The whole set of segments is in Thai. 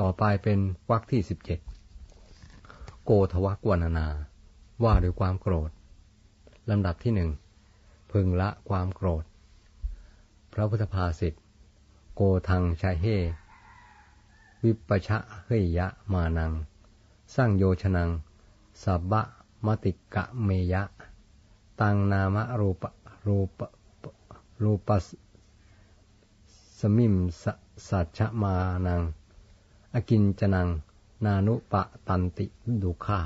ต่อไปเป็นวรรคที่สิบเจ็ดโกทวักวนานา ว่าด้วยความโกรธลำดับที่หนึ่งพึงละความโกรธ พระพุทธภาษิตโกทังชาเฮวิปชะเฮยยะมานัง สร้างโยชนังสับบะมติกะเมยะ ตังนามะรูปรูปรูปสมิมสัจมานัง อกินจนัง นานุปะตันติดุขา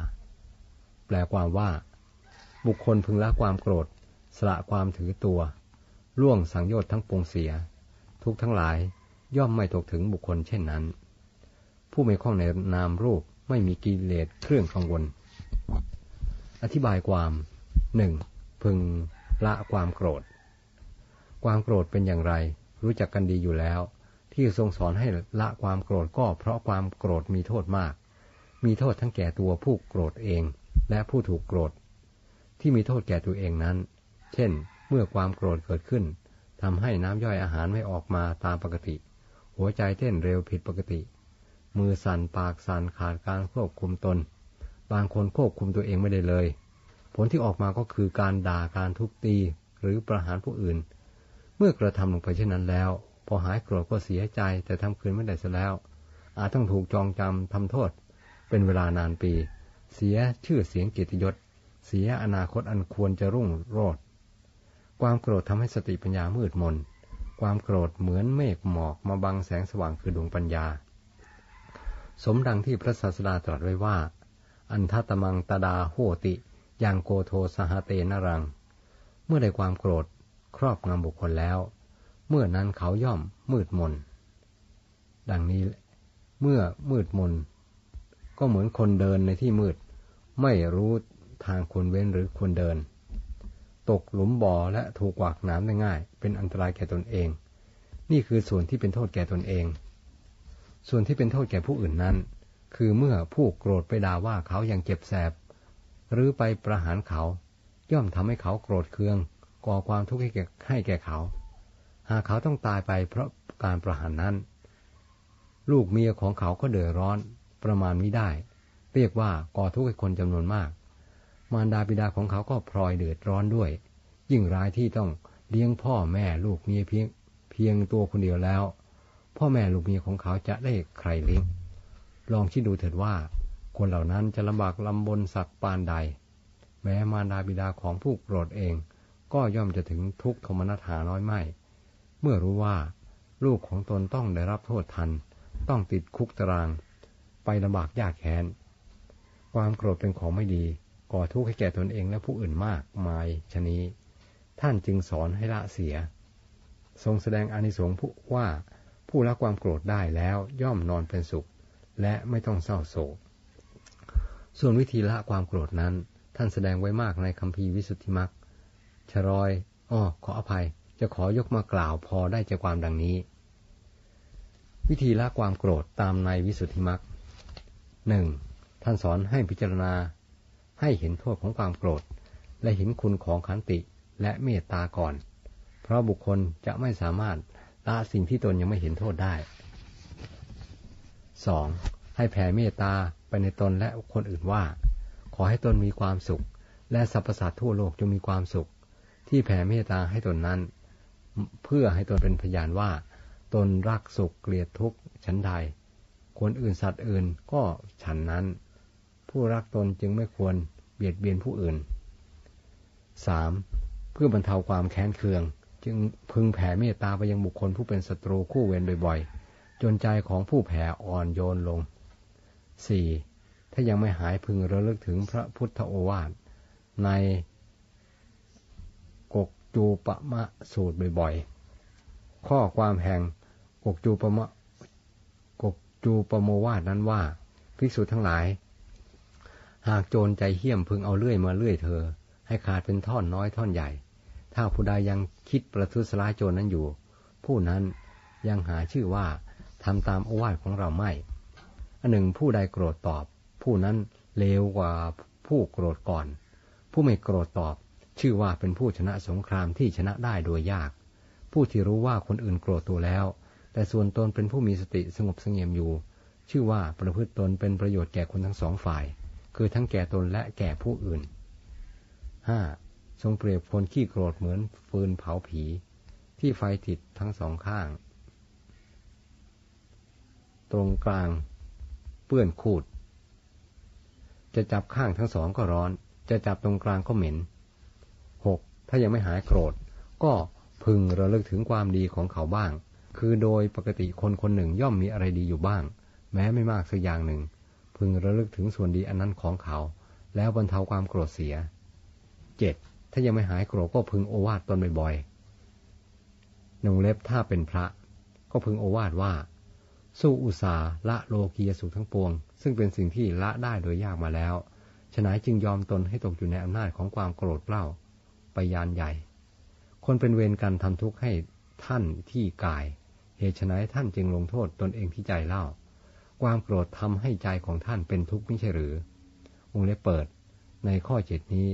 แปลความว่า บุคคลพึงละความโกรธ สละความถือตัว ล่วงสังโยชน์ทั้งปวงเสีย ทุกทั้งหลายย่อมไม่ตกถึงบุคคลเช่นนั้น ผู้ไม่ข้องในนามรูปไม่มีกิเลสเครื่องกังวล อธิบายความหนึ่งพึงละความโกรธ ความโกรธเป็นอย่างไร รู้จักกันดีอยู่แล้ว ที่ทรงสอนให้ละความโกรธก็เพราะความโกรธมีโทษมาก มีโทษทั้งแก่ตัวผู้โกรธเอง และผู้ถูกโกรธ ที่มีโทษแก่ตัวเองนั้น เช่น เมื่อความโกรธเกิดขึ้นทำให้น้ำย่อยอาหารไม่ออกมาตามปกติ หัวใจเต้นเร็วผิดปกติ มือสั่นปากสั่นขาดการควบคุมตน บางคนควบคุมตัวเองไม่ได้เลย ผลที่ออกมาก็คือการด่าการทุบตีหรือประหารผู้อื่น เมื่อกระทำลงไปเช่นนั้นแล้ว พอหายโกรธก็เสียใจแต่ทำคืนไม่ได้ซะแล้ว อาจต้องถูกจองจำทำโทษ เป็นเวลานานปี เสียชื่อเสียงเกียรติยศ เสียอนาคตอันควรจะรุ่งโรจน์ความโกรธทำให้สติปัญญามืดมน ความโกรธเหมือนเมฆหมอกมาบังแสงสว่างคือดวงปัญญา สมดังที่พระศาสดาตรัสไว้ว่า อันทัตมังตดาโหติยังโกโทสหเตนรัง เมื่อได้ความโกรธครอบงำบุคคลแล้ว เมื่อนั้นเขาย่อมมืดมน ดังนี้เมื่อมืดมน ก็เหมือนคนเดินในที่มืด ไม่รู้ทางควรเว้นหรือควรเดิน ตกหลุมบ่อและถูกหวากน้ำได้ง่าย เป็นอันตรายแก่ตนเอง นี่คือส่วนที่เป็นโทษแก่ตนเอง ส่วนที่เป็นโทษแก่ผู้อื่นนั้น คือเมื่อผู้โกรธไปด่าว่าเขายังเจ็บแสบ หรือไปประหารเขา ย่อมทำให้เขาโกรธเคืองก่อความทุกข์ให้แก่เขา หากเขาต้องตายไปเพราะการประหารนั้น ลูกเมียของเขาก็เดือดร้อนประมาณมิได้ เรียกว่าก่อทุกข์ให้คนจำนวนมาก มารดาบิดาของเขาก็พลอยเดือดร้อนด้วย ยิ่งร้ายที่ต้องเลี้ยงพ่อแม่ลูกเมียเพียงเพียงตัวคนเดียวแล้ว พ่อแม่ลูกเมียของเขาจะได้ใครเลี้ยงลองคิดดูเถิดว่า คนเหล่านั้นจะลำบากลำบนสักปานใด แม้มารดาบิดาของผู้โกรธเอง ก็ย่อมจะถึงทุกขมนัฐาน้อยไม่ เมื่อรู้ว่า ลูกของตนต้องได้รับโทษทัน ต้องติดคุกตาราง ไปลำบากยากแค้น ความโกรธเป็นของไม่ดี ก่อทุกข์ให้แก่ตนเองและผู้อื่นมากมายชนี้ ท่านจึงสอนให้ละเสีย ทรงแสดงอานิสงส์ผู้ว่าผู้ละความโกรธได้แล้วย่อมนอนเป็นสุข และไม่ต้องเศร้าโศก ส่วนวิธีละความโกรธนั้น ท่านแสดงไว้มากในคำพีวิสุทธิมรรคชรอยอ้อขออภัย จะขอยกมากล่าวพอได้ใจความดังนี้ วิธีละความโกรธตามในวิสุทธิมรรคหนึ่งท่านสอนให้พิจารณา ให้เห็นโทษของความโกรธ และเห็นคุณของขันติและเมตตาก่อน เพราะบุคคลจะไม่สามารถละสิ่งที่ตนยังไม่เห็นโทษได้สองให้แผ่เมตตาไปในตนและคนอื่นว่า ขอให้ตนมีความสุข และสรรพสัตว์ทั่วโลกจงมีความสุข ที่แผ่เมตตาให้ตนนั้น เพื่อให้ตนเป็นพยานว่า ตนรักสุขเกลียดทุกข์ฉันใดคนอื่นสัตว์อื่นก็ฉันนั้น ผู้รักตนจึงไม่ควรเบียดเบียนผู้อื่น 3. เพื่อบรรเทาความแค้นเคือง จึงพึงแผ่เมตตาไปยังบุคคลผู้เป็นศัตรูคู่เวรบ่อยๆ จนใจของผู้แผ่อ่อนโยนลง 4. ถ้ายังไม่หายพึงระลึกถึงพระพุทธโอวาทใน จูปะมะสูตรบ่อยๆ ข้อความแห่งกกจูปะมะกกจูปโมวาดนั้นว่าภิกษุทั้งหลาย หากโจรใจเหี้ยมพึงเอาเลื่อยมาเลื่อยเธอ ให้ขาดเป็นท่อนน้อยท่อนใหญ่ ถ้าผู้ใดยังคิดประทุษร้ายโจรนั้นอยู่ ผู้นั้นยังหาชื่อว่าทำตามอวาทของเราไม่ อันหนึ่งผู้ใดโกรธตอบ ผู้นั้นเลวกว่าผู้โกรธก่อน ผู้ไม่โกรธตอบ ชื่อว่าเป็นผู้ชนะสงครามที่ชนะได้โดยยาก ผู้ที่รู้ว่าคนอื่นโกรธตัวแล้ว แต่ส่วนตนเป็นผู้มีสติสงบสงเงียมอยู่ ชื่อว่าประพฤติตนเป็นประโยชน์แก่คนทั้งสองฝ่าย คือทั้งแก่ตนและแก่ผู้อื่น 5. ทรงเปรียบคนขี้โกรธเหมือนฟืนเผาผี ที่ไฟติดทั้งสองข้าง ตรงกลาง เปื้อนคูด จะจับข้างทั้งสองก็ร้อน จะจับตรงกลางก็เหม็น ถ้ายังไม่หายโกรธ ก็พึงระลึกถึงความดีของเขาบ้าง คือโดยปกติคนคนหนึ่งย่อมมีอะไรดีอยู่บ้าง แม้ไม่มากสักอย่างหนึ่ง พึงระลึกถึงส่วนดีอันนั้นของเขา แล้วบรรเทาความโกรธเสีย 7. ถ้ายังไม่หายโกรธก็พึงโอวาทตนบ่อยๆนงเล็บถ้าเป็นพระ ก็พึงโอวาทว่า สู้อุตสาละโลกียสุขทั้งปวง ซึ่งเป็นสิ่งที่ละได้โดยยากมาแล้วฉนัยจึงยอมตนให้ตกอยู่ในอำนาจของความโกรธเล่า ไปยานใหญ่ คนเป็นเวรกันทำทุกข์ให้ท่านที่กาย เหตุฉนัยท่านจึงลงโทษตนเองที่ใจเล่า ความโกรธทำให้ใจของท่านเป็นทุกข์ไม่ใช่หรือวงเล็บเปิด ในข้อเจ็ดนี้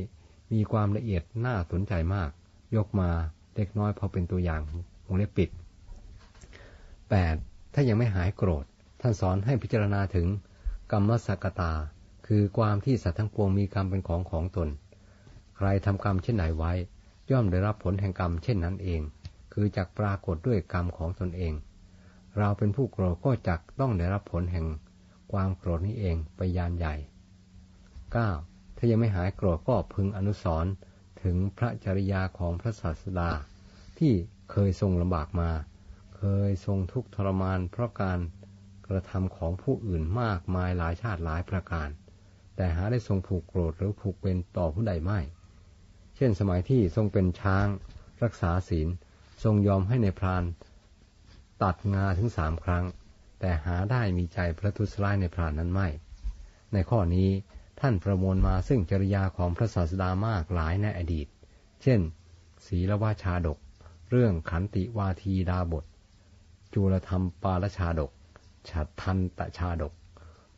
มีความละเอียดน่าสนใจมาก ยกมาเล็กน้อยพอเป็นตัวอย่างวงเล็บปิด 8. ถ้ายังไม่หายโกรธ ท่านสอนให้พิจารณาถึงกรรมสักตา คือความที่สัตว์ทั้งปวงมีกรรมเป็นของของตน ใครทำกรรมเช่นไหนไว้ ย่อมได้รับผลแห่งกรรมเช่นนั้นเอง คือจักปรากฏด้วยกรรมของตนเอง เราเป็นผู้โกรธก็จักต้องได้รับผลแห่งความโกรธนี้เองไปยานใหญ่ 9. ถ้ายังไม่หายโกรธก็พึงอนุสรถึงพระจริยาของพระศาสดา ที่เคยทรงลำบากมา เคยทรงทุกข์ทรมานเพราะการกระทำของผู้อื่นมากมายหลายชาติหลายประการ แต่หาได้ทรงผูกโกรธหรือผูกเป็นต่อผู้ใดไม่ เช่นสมัยที่ทรงเป็นช้าง รักษาศีล ทรงยอมให้ในพราน ตัดงาถึงสามครั้ง แต่หาได้มีใจพระทุสลายในพรานนั้นไม่ ในข้อนี้ท่านประมวลมาซึ่งจริยาของพระศาสดามากหลายในอดีต เช่น ศีลวาชาดก เรื่องขันติวาทีดาบท จุลธรรมปาลชาดก ฉัตทันตชาดก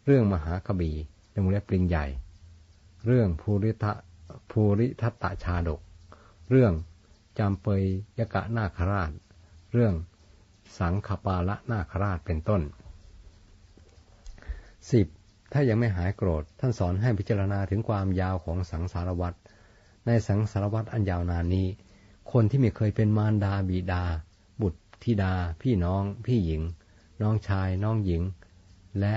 เรื่องมหากบีในมุเล็บปริงใหญ่ เรื่องภูริทะ ภูริทัตตชาดก เรื่องจำเปยยกะนาคราช เรื่องสังขปาละนาคราชเป็นต้นสิบถ้ายังไม่หายโกรธ ท่านสอนให้พิจารณาถึงความยาวของสังสารวัตรในสังสารวัตรอันยาวนานนี้ คนที่ไม่เคยเป็นมารดาบิดา บุตรธิดา พี่น้อง พี่หญิง น้องชาย น้องหญิง และ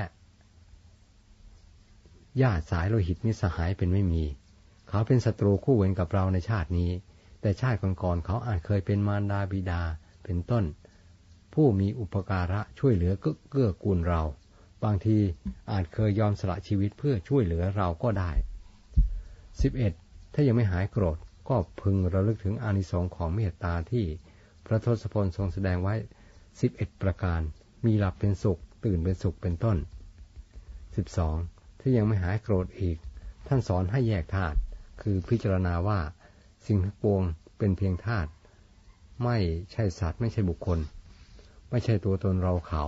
ญาติสายโลหิตมิสหายเป็นไม่มี เขาเป็นศัตรูคู่เวรกับเราในชาตินี้ แต่ชาติก่อนๆเขาอาจเคยเป็นมารดาบิดาเป็นต้น ผู้มีอุปการะช่วยเหลือเกื้อกูลเรา บางทีอาจเคยยอมสละชีวิตเพื่อช่วยเหลือเราก็ได้ 11. ถ้ายังไม่หายโกรธก็พึงระลึกถึงอานิสงส์ของเมตตาที่พระทศพลทรงแสดงไว้ 11 ประการ มีหลับเป็นสุข ตื่นเป็นสุขเป็นต้น 12. ถ้ายังไม่หายโกรธอีก ท่านสอนให้แยกธาตุ คือพิจารณาว่าสิ่งทั้งปวงเป็นเพียงธาตุไม่ใช่สัตว์ไม่ใช่บุคคล ไม่ใช่ตัวตนเราเขา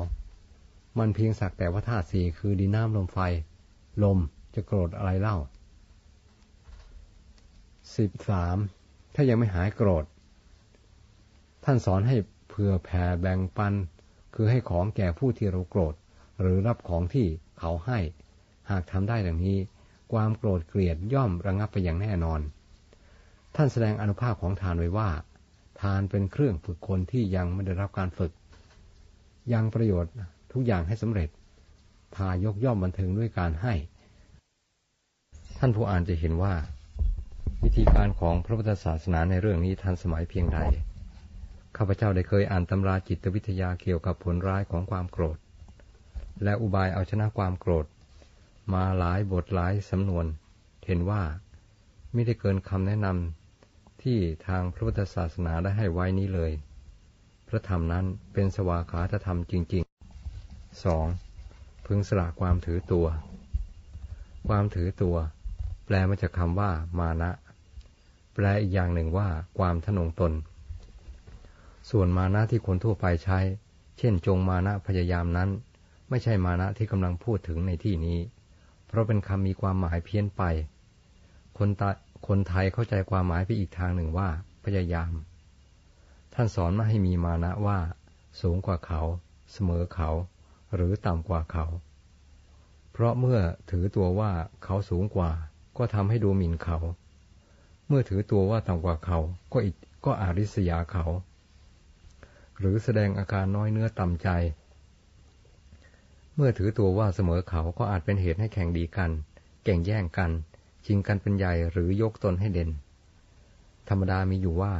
มันเพียงสักแต่ว่าธาตุสี่คือดินน้ำลมไฟ ลมจะโกรธอะไรเล่าสิบสามถ้ายังไม่หายโกรธ ท่านสอนให้เผื่อแผ่แบ่งปัน คือให้ของแก่ผู้ที่เราโกรธ หรือรับของที่เขาให้ หากทำได้ดังนี้ ความโกรธเกลียดย่อมระงับไปอย่างแน่นอน ท่านแสดงอนุภาพของทานไว้ว่า ทานเป็นเครื่องฝึกคนที่ยังไม่ได้รับการฝึก ยังประโยชน์ทุกอย่างให้สำเร็จ ทายกย่อมบันเทิงด้วยการให้ ท่านผู้อ่านจะเห็นว่า วิธีการของพระพุทธศาสนาในเรื่องนี้ทันสมัยเพียงใดข้าพเจ้าได้เคยอ่านตำราจิตวิทยาเกี่ยวกับผลร้ายของความโกรธ และอุบายเอาชนะความโกรธ มาหลายบทหลายสำนวน เห็นว่าไม่ได้เกินคำแนะนำที่ทางพระพุทธศาสนาได้ให้ไว้นี้เลย พระธรรมนั้นเป็นสวากขาธรรมจริงสองพึงสละความถือตัว ความถือตัว แปลมาจากคำว่า มานะ แปลอีกอย่างหนึ่งว่า ความทนงตน ส่วนมานะที่คนทั่วไปใช้ เช่น จงมานะพยายามนั้น ไม่ใช่มานะที่กำลังพูดถึงในที่นี้ ราะเป็นคำมีความหมายเพี้ยนไป คนตคนไทยเข้าใจความหมายไปอีกทางหนึ่งว่า พยายาม ท่านสอนมาให้มีมานะว่า สูงกว่าเขา เสมอเขา หรือต่ำกว่าเขา เพราะเมื่อถือตัวว่าเขาสูงกว่า ก็ทำให้ดูหมิ่นเขา เมื่อถือตัวว่าต่ำกว่าเขา ก็อิก็อาริษยาเขา หรือแสดงอาการน้อยเนื้อต่ำใจ เมื่อถือตัวว่าเสมอเขาก็อาจเป็นเหตุให้แข่งดีกัน แก่งแย่งกัน ชิงกันเป็นใหญ่หรือยกตนให้เด่น ธรรมดามีอยู่ว่า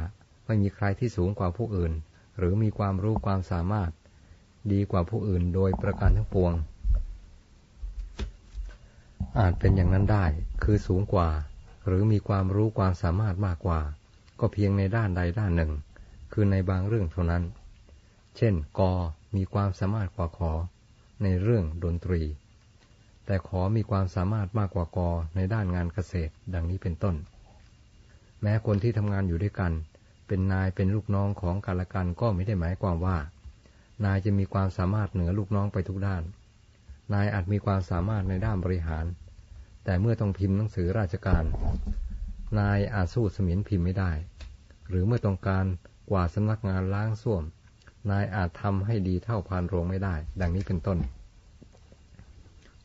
ไม่มีใครที่สูงกว่าผู้อื่น หรือมีความรู้ความสามารถ ดีกว่าผู้อื่นโดยประการทั้งปวง อาจเป็นอย่างนั้นได้ คือสูงกว่า หรือมีความรู้ความสามารถมากกว่า ก็เพียงในด้านใดด้านหนึ่ง คือในบางเรื่องเท่านั้น เช่นกอมีความสามารถกว่าขอ ในเรื่องดนตรี แต่ขอมีความสามารถมากกว่ากอในด้านงานเกษตรดังนี้เป็นต้น แม้คนที่ทำงานอยู่ด้วยกัน เป็นนายเป็นลูกน้องของกันและกันก็ไม่ได้หมายความว่า นายจะมีความสามารถเหนือลูกน้องไปทุกด้าน นายอาจมีความสามารถในด้านบริหาร แต่เมื่อต้องพิมพ์หนังสือราชการ นายอาจสู้เสมียนพิมพ์ไม่ได้ หรือเมื่อต้องการกว่าสำนักงานล้างส้วม นายอาจทำให้ดีเท่าพานโรงไม่ได้ ดังนี้เป็นต้น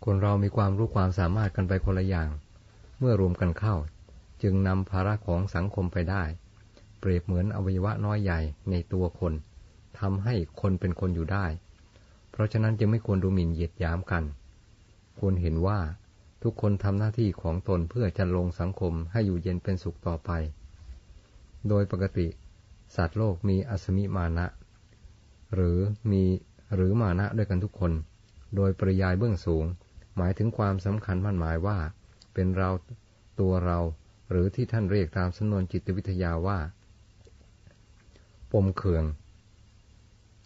คนเรามีความรู้ความสามารถกันไปคนละอย่าง เมื่อรวมกันเข้า จึงนำภาระของสังคมไปได้ เปรียบเหมือนอวัยวะน้อยใหญ่ในตัวคนทำให้คนเป็นคนอยู่ได้ เพราะฉะนั้นจึงไม่ควรดูหมิ่นเหยียดหยามกัน ควรเห็นว่าทุกคนทำหน้าที่ของตนเพื่อจะลงสังคมให้อยู่เย็นเป็นสุขต่อไป โดยปกติ สัตว์โลกมีอสมิมานะ หรือมีหรือมานะด้วยกันทุกคน โดยปริยายเบื้องสูง หมายถึงความสำคัญมั่นหมายว่า เป็นเราตัวเรา หรือที่ท่านเรียกตามสำนวนจิตวิทยาว่า ปมเขื่อง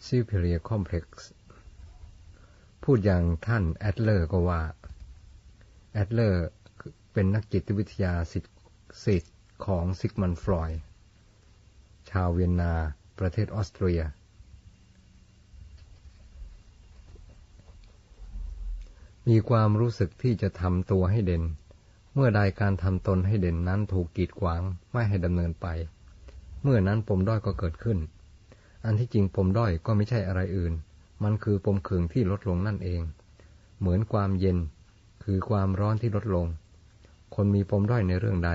superior complex พูดอย่างท่านแอดเลอร์ก็ว่า แอดเลอร์เป็นนักจิตวิทยาสิษย์ของซิกมันด์ ฟรอยด์ ชาวเวียนนา ประเทศออสเตรีย มีความรู้สึกที่จะทำตัวให้เด่น เมื่อใดการทำตนให้เด่นนั้นถูกกีดขวางไม่ให้ดำเนินไป เมื่อนั้นปมด้อยก็เกิดขึ้น อันที่จริงปมด้อยก็ไม่ใช่อะไรอื่น มันคือปมเคืองที่ลดลงนั่นเอง เหมือนความเย็น คือความร้อนที่ลดลง คนมีปมด้อยในเรื่องใด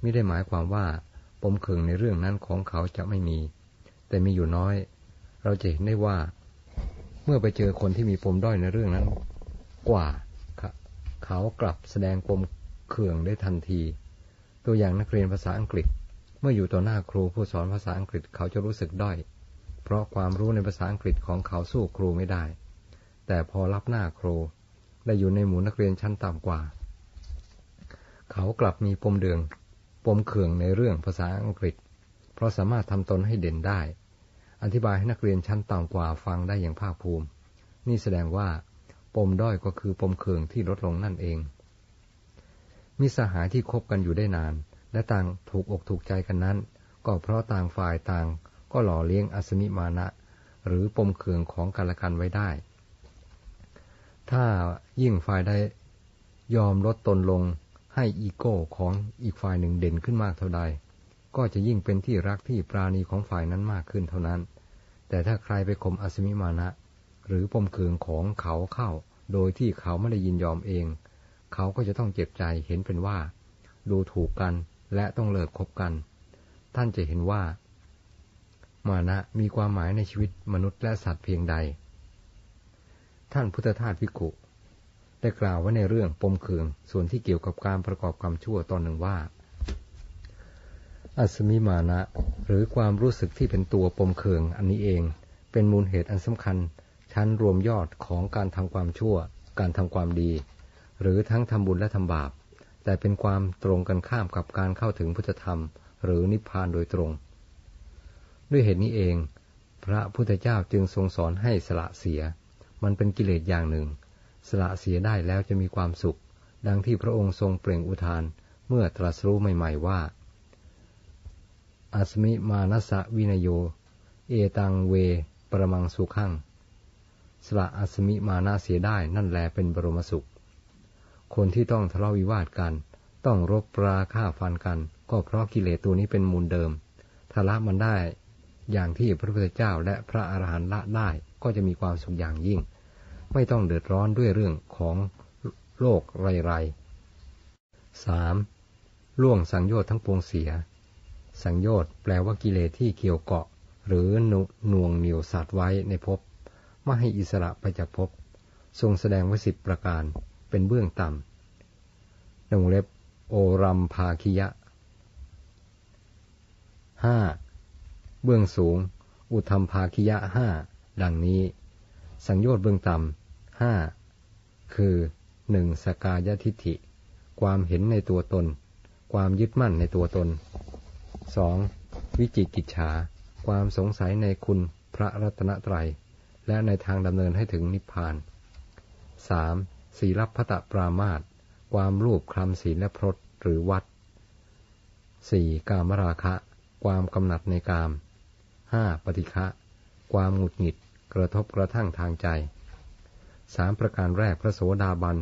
ไม่ได้หมายความว่าปมเคืองในเรื่องนั้นของเขาจะไม่มี แต่มีอยู่น้อย เราจะเห็นได้ว่า เมื่อไปเจอคนที่มีปมด้อยในเรื่องนั้น กว่า เขากลับแสดงปมเคืองได้ทันที ตัวอย่างนักเรียนภาษาอังกฤษ เมื่ออยู่ต่อหน้าครูผู้สอนภาษาอังกฤษเขาจะรู้สึกด้อย เพราะความรู้ในภาษาอังกฤษของเขาสู้ครูไม่ได้ แต่พอรับหน้าครูได้อยู่ในหมู่นักเรียนชั้นต่ำกว่า เขากลับมีปมเดือง ปมเขื่องในเรื่องภาษาอังกฤษ เพราะสามารถทำตนให้เด่นได้ อธิบายให้นักเรียนชั้นต่ำกว่าฟังได้อย่างภาคภูมิ นี่แสดงว่า มด้อยก็คือปมเขื่องที่ลดลงนั่นเองมีสหายที่คบกันอยู่ได้นาน และต่างถูกอกถูกใจกันนั้น ก็เพราะต่างฝ่ายต่าง ก็หล่อเลี้ยงอสมิมานะ หรือปมเคืองของกันและกันไว้ได้ ถ้ายิ่งฝ่ายใดยอมลดตนลงให้อีโก้ของอีกฝ่ายหนึ่งเด่นขึ้นมากเท่าใด ก็จะยิ่งเป็นที่รักที่ปราณีของฝ่ายนั้นมากขึ้นเท่านั้น แต่ถ้าใครไปข่มอสมิมานะ หรือปมเคืองของเขาเข้า โดยที่เขาไม่ได้ยินยอมเอง เขาก็จะต้องเจ็บใจเห็นเป็นว่า ดูถูกกันและต้องเลิกคบกัน ท่านจะเห็นว่า มานะมีความหมายในชีวิตมนุษย์และสัตว์เพียงใด ท่านพุทธทาสวิกุได้กล่าวไว้ในเรื่องปมเคืองส่วนที่เกี่ยวกับการประกอบกรรมชั่วตอนหนึ่งว่า อัศมิมานะ หรือความรู้สึกที่เป็นตัวปมเคืองอันนี้เอง เป็นมูลเหตุอันสำคัญ ชั้นรวมยอดของการทำความชั่ว การทำความดี หรือทั้งทำบุญและทำบาป แต่เป็นความตรงกันข้ามกับการเข้าถึงพุทธธรรม หรือนิพพานโดยตรง ด้วยเหตุนี้เอง พระพุทธเจ้าจึงทรงสอนให้สละเสีย มันเป็นกิเลสอย่างหนึ่ง สละเสียได้แล้วจะมีความสุข ดังที่พระองค์ทรงเปล่งอุทานเมื่อตรัสรู้ใหม่ ๆ ว่าอัสมิมานัสวินโย เอตังเว ประมังสุขัง สละอัสมิมานาเสียได้นั่นแลเป็นบรมสุข คนที่ต้องทะเลาะวิวาทกัน ต้องรบปราฆ่าฟันกัน ก็เพราะกิเลสตัวนี้เป็นมูลเดิมถ้าละมันได้ อย่างที่พระพุทธเจ้าและพระอาหารหันต์ละได้ก็จะมีความสุขอย่างยิ่ง ไม่ต้องเดือดร้อนด้วยเรื่องของโลกไรไรสามล่วงสังโยชน์ทั้งปวงเสีย สังโยชน์แปลว่ากิเลสที่เกี่ยวเกาะ หรือหน่วงเหนียวสัตว์ไว้ในภพ ไม่ให้อิสระไปจากภพทรงแสดงไว้สิบประการเป็นเบื้องต่ำนงเล็บโอรัมภาคิยะห้าเบื้องสูง อุธรรมภาคิยะห้าดังนี้ สังโยชน์เบื้องต่ำห้าคือหนึ่งสกายทิฏฐิ ความเห็นในตัวตน ความยึดมั่นในตัวตนสองวิจิกิจฉา ความสงสัยในคุณพระรัตนตรัย และในทางดำเนินให้ถึงนิพพานสามศีลพัตปรามาตความรูปคลำศีลและพรตหรือวัดสี่กามราคะ ความกำหนัดในกามห้าปฏิฆะความหงุดหงิดกระทบกระทั่งทางใจสามประการแรกพระโสดาบัน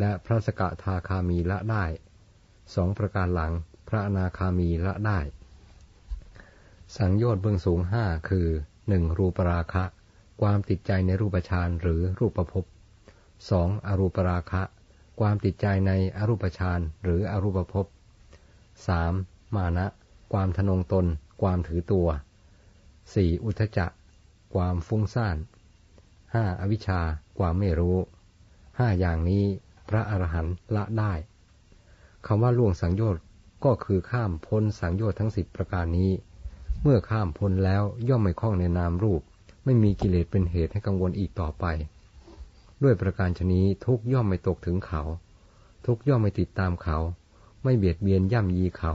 และพระสกทาคามีละได้สองประการหลังพระอนาคามีละได้ สังโยชน์เบื้องสูงห้าคือหนึ่งรูปราคะ ความติดใจในรูปฌานหรือรูปภพสองอรูปราคะ ความติดใจในอรูปฌานหรืออรูปภพสามมานะ ความทนงตน ความถือตัวสี่อุทจักความฟุ้งซ่านห้าอวิชชา ความไม่รู้ห้าอย่างนี้พระอรหันต์ละได้คำว่าล่วงสังโยชน์ก็คือข้ามพ้นสังโยชน์ทั้งสิบประการนี้ เมื่อข้ามพ้นแล้วย่อมไม่คล้องในนามรูป ไม่มีกิเลสเป็นเหตุให้กังวลอีกต่อไป ด้วยประการชนี้ทุกย่อมไม่ตกถึงเขา ทุกย่อมไม่ติดตามเขา ไม่เบียดเบียนย่ำยีเขา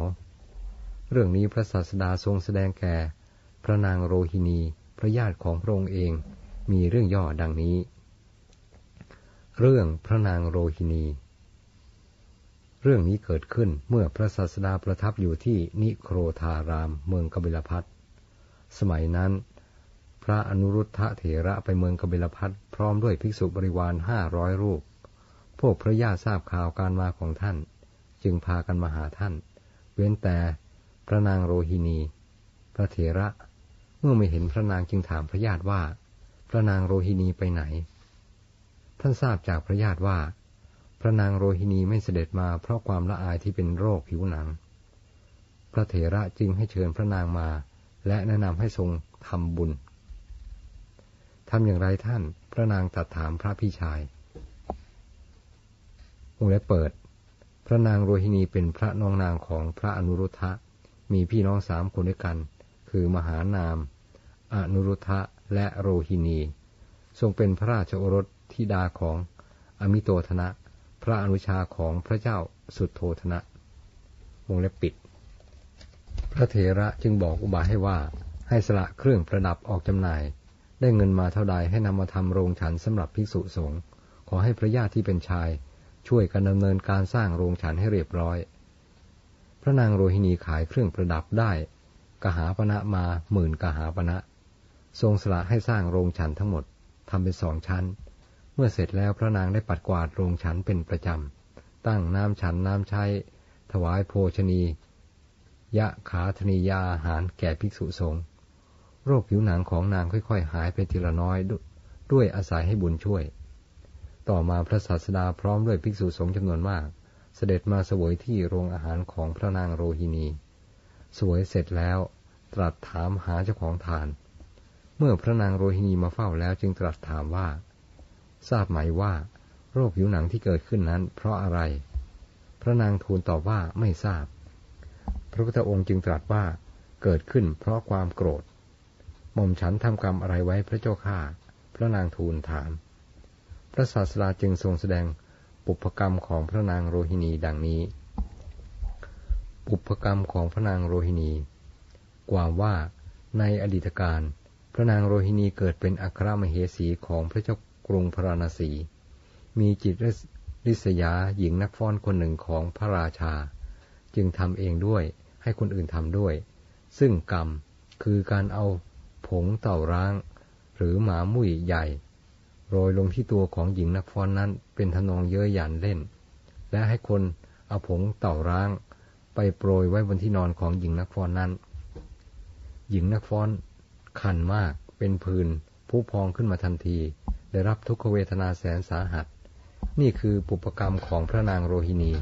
เรื่องนี้พระศาสดาทรงแสดงแก่ พระนางโรฮินีพระญาติของพระองค์เองมีเรื่องย่อดังนี้ เรื่องพระนางโรฮินี เรื่องนี้เกิดขึ้นเมื่อพระศาสดาประทับอยู่ที่นิโครธารามเมืองกบิลพัทสมัยนั้น พระอนุรุทธะเถระไปเมืองกบิลพัทพร้อมด้วยภิกษุบริวารห้าร้อยรูป พวกพระญาติทราบข่าวการมาของท่าน จึงพากันมาหาท่าน เว้นแต่พระนางโรฮินี พระเถระเมื่อไม่เห็นพระนางจึงถามพระญาติว่า พระนางโรฮินีไปไหน ท่านทราบจากพระญาติว่า พระนางโรฮินีไม่เสด็จมาเพราะความละอายที่เป็นโรคผิวหนัง พระเถระจึงให้เชิญพระนางมา และแนะนำให้ทรงทำบุญ ทำอย่างไรท่าน พระนางตัดถามพระพี่ชายองค์และเปิด พระนางโรฮินีเป็นพระน้องนางของพระอนุรุทธะ มีพี่น้องสามคนด้วยกัน คือมหานาม อนุรุทธะและโรฮินี ทรงเป็นพระราชโอรสธิดาของอมิโตธนะ พระอนุชาของพระเจ้าสุดโทธนะ วงเล็บปิด พระเถระจึงบอกอุบายให้ว่าให้สละเครื่องประดับออกจำหน่าย ได้เงินมาเท่าใดให้นำมาทำโรงฉันสำหรับภิกษุสงฆ์ขอให้พระญาติที่เป็นชาย ช่วยกันดำเนินการสร้างโรงฉันให้เรียบร้อย พระนางโรฮินีขายเครื่องประดับได้กหาปณะมาหมื่นกหาปณะ ทรงสละให้สร้างโรงฉันทั้งหมดทำเป็นสองชั้น เมื่อเสร็จแล้วพระนางได้ปัดกวาดโรงฉันเป็นประจำ ตั้งน้ำฉันน้ำใช้ ถวายโภชนี ยะขาธนียาอาหารแก่ภิกษุสงฆ์ โรคผิวหนังของนางค่อยๆ หายไปทีละน้อยด้วยอาศัยให้บุญช่วย ต่อมาพระศาสดาพร้อมด้วยภิกษุสงฆ์จำนวนมาก เสด็จมาสวยที่โรงอาหารของพระนางโรฮินี สวยเสร็จแล้ว ตรัสถามหาเจ้าของทาน เมื่อพระนางโรฮินีมาเฝ้าแล้วจึงตรัสถามว่า ทราบไหมว่า โรคผิวหนังที่เกิดขึ้นนั้น เพราะอะไร พระนางทูลตอบว่าไม่ทราบ พระพุทธองค์จึงตรัสว่าเกิดขึ้นเพราะความโกรธ หม่อมฉันทำกรรมอะไรไว้พระเจ้าข้าพระนางทูลถาม พระศาสดาจึงทรงแสดงปุพกรรมของพระนางโรหิณีดังนี้ ปุพกรรมของพระนางโรหิณีความว่าในอดีตกาลพระนางโรหิณีเกิดเป็นอัครมเหสีของพระเจ้ากรุงพาราณสี มีจิตริษยาหญิงนักฟ้อนคนหนึ่งของพระราชา จึงทำเองด้วยให้คนอื่นทำด้วย ซึ่งกรรมคือการเอา งเต่าร้าง หรือหมามุ้ยใหญ่ โรยลงที่ตัวของหญิงนักฟ้อนนั้นเป็นทนองเย้ยหยันเล่น และให้คนเอาผงเต่าร้าง ไปโปรยไว้บนที่นอนของหญิงนักฟ้อนนั้น หญิงนักฟ้อนคันมากเป็นพื้นผู้พองขึ้นมาทันที ได้รับทุกขเวทนาแสนสาหัส นี่คือปุปกรรมของพระนางโรฮินี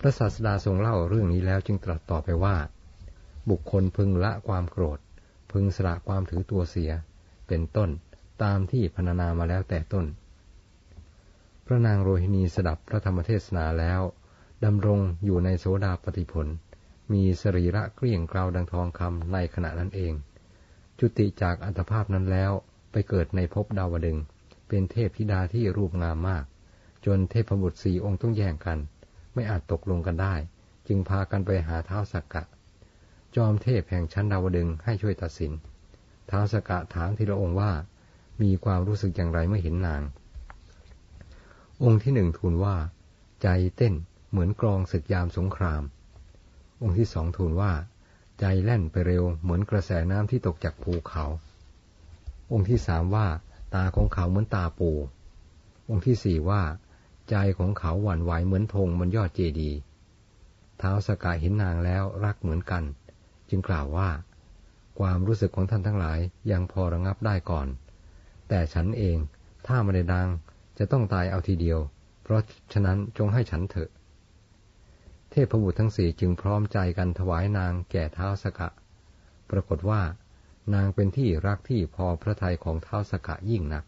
พระศาสดาทรงเล่าเรื่องนี้แล้วจึงตรัสต่อไปว่า บุคคลพึงละความโกรธ พึงสละความถือตัวเสีย เป็นต้นตามที่พรรณนามาแล้วแต่ต้น พระนางโรฮินีสดับพระธรรมเทศนาแล้วดำรงอยู่ในโสดาปฏิผล มีสรีระเกลี้ยงกลาวดังทองคำในขณะนั้นเอง จุติจากอัตภาพนั้นแล้วไปเกิดในภพดาวดึง เป็นเทพธิดาที่รูปงามมาก จนเทพบุตรสี่องค์ต้องแย่งกัน ไม่อาจตกลงกันได้ จึงพากันไปหาเท้าสักกะ จอมเทพแห่งชั้นดาวดึงให้ช่วยตัดสินท้าวสกะถามทีละองค์ว่า มีความรู้สึกอย่างไรเมื่อเห็นนาง องค์ที่หนึ่งทูลว่า ใจเต้นเหมือนกรองศึกยามสงคราม องค์ที่สองทูลว่า ใจแล่นไปเร็วเหมือนกระแสน้ำที่ตกจากภูเขา องค์ที่สามว่า ตาของเขาเหมือนตาปู องค์ที่สี่ว่า ใจของเขาหวั่นไหวเหมือนธงบนยอดเจดีย์ท้าวสกาเห็นนางแล้วรักเหมือนกัน จึงกล่าวว่า ความรู้สึกของท่านทั้งหลายยังพอระงับได้ก่อน แต่ฉันเองถ้าไม่ได้ดังจะต้องตายเอาทีเดียว เพราะฉะนั้นจงให้ฉันเถอะ เทพบุตรทั้งสี่จึงพร้อมใจกันถวายนางแก่เท้าสกะ ปรากฏว่านางเป็นที่รักที่พอพระทัยของเท้าสกะยิ่งนัก